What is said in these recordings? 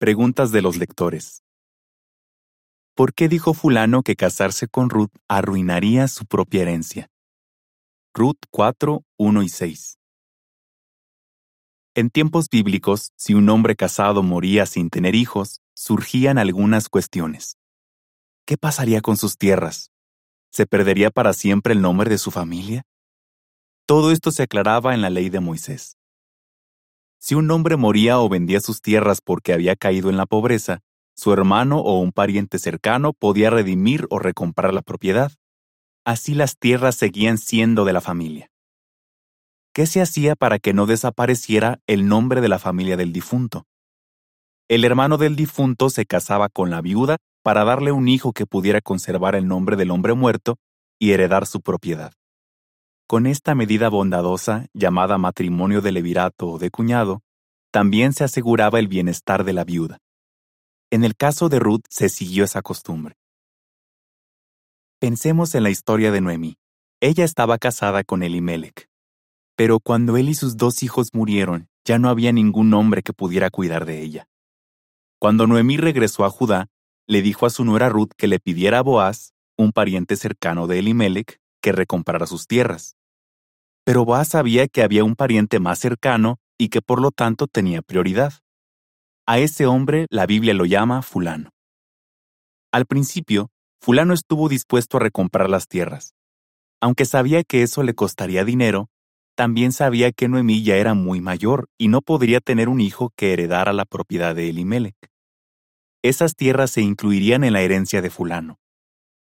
Preguntas de los lectores. ¿Por qué dijo fulano que casarse con Ruth arruinaría su propia herencia? Ruth 4, 1 y 6. En tiempos bíblicos, si un hombre casado moría sin tener hijos, surgían algunas cuestiones. ¿Qué pasaría con sus tierras? ¿Se perdería para siempre el nombre de su familia? Todo esto se aclaraba en la ley de Moisés. Si un hombre moría o vendía sus tierras porque había caído en la pobreza, su hermano o un pariente cercano podía redimir o recomprar la propiedad. Así las tierras seguían siendo de la familia. ¿Qué se hacía para que no desapareciera el nombre de la familia del difunto? El hermano del difunto se casaba con la viuda para darle un hijo que pudiera conservar el nombre del hombre muerto y heredar su propiedad. Con esta medida bondadosa, llamada matrimonio de levirato o de cuñado, también se aseguraba el bienestar de la viuda. En el caso de Ruth se siguió esa costumbre. Pensemos en la historia de Noemí. Ella estaba casada con Elimelech. Pero cuando él y sus dos hijos murieron, ya no había ningún hombre que pudiera cuidar de ella. Cuando Noemí regresó a Judá, le dijo a su nuera Ruth que le pidiera a Boaz, un pariente cercano de Elimelech, que recomprara sus tierras. Pero Boaz sabía que había un pariente más cercano y que por lo tanto tenía prioridad. A ese hombre la Biblia lo llama fulano. Al principio, fulano estuvo dispuesto a recomprar las tierras. Aunque sabía que eso le costaría dinero, también sabía que Noemí ya era muy mayor y no podría tener un hijo que heredara la propiedad de Elimelech. Esas tierras se incluirían en la herencia de fulano.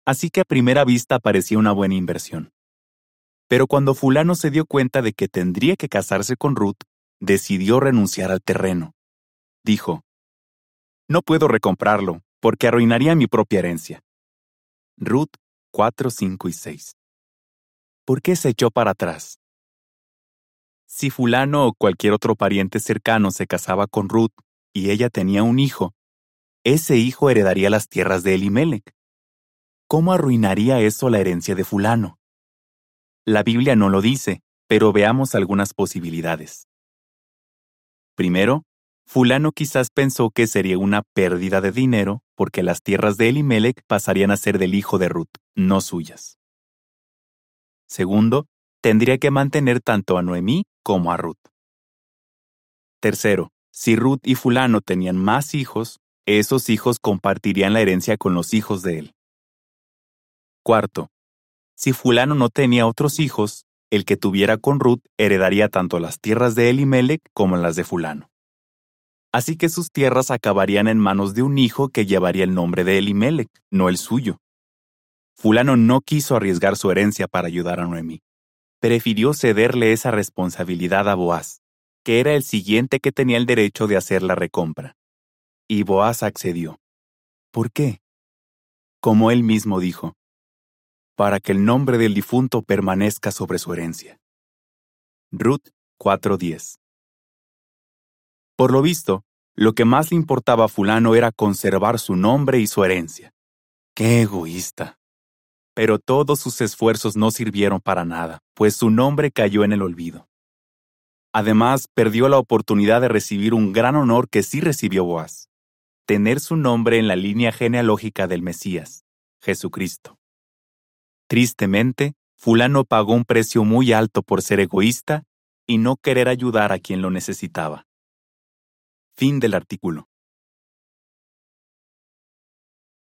Así que a primera vista parecía una buena inversión. Pero cuando fulano se dio cuenta de que tendría que casarse con Ruth, decidió renunciar al terreno. Dijo, No puedo recomprarlo, porque arruinaría mi propia herencia. Ruth 4, 5 y 6. ¿Por qué se echó para atrás? Si fulano o cualquier otro pariente cercano se casaba con Ruth y ella tenía un hijo, ese hijo heredaría las tierras de Elimelech. ¿Cómo arruinaría eso la herencia de fulano? La Biblia no lo dice, pero veamos algunas posibilidades. Primero, fulano quizás pensó que sería una pérdida de dinero porque las tierras de Elimelech pasarían a ser del hijo de Ruth, no suyas. Segundo, tendría que mantener tanto a Noemí como a Ruth. Tercero, si Ruth y fulano tenían más hijos, esos hijos compartirían la herencia con los hijos de él. Cuarto, si fulano no tenía otros hijos, el que tuviera con Ruth heredaría tanto las tierras de Elimelech como las de fulano. Así que sus tierras acabarían en manos de un hijo que llevaría el nombre de Elimelech, no el suyo. Fulano no quiso arriesgar su herencia para ayudar a Noemí prefirió cederle esa responsabilidad a Boaz, que era el siguiente que tenía el derecho de hacer la recompra. Y Boaz accedió. ¿Por qué? Como él mismo dijo, para que el nombre del difunto permanezca sobre su herencia. Ruth 4:10 Por lo visto, lo que más le importaba a fulano era conservar su nombre y su herencia. ¡Qué egoísta! Pero todos sus esfuerzos no sirvieron para nada, pues su nombre cayó en el olvido. Además, perdió la oportunidad de recibir un gran honor que sí recibió Boaz, tener su nombre en la línea genealógica del Mesías, Jesucristo. Tristemente, fulano pagó un precio muy alto por ser egoísta y no querer ayudar a quien lo necesitaba. Fin del artículo.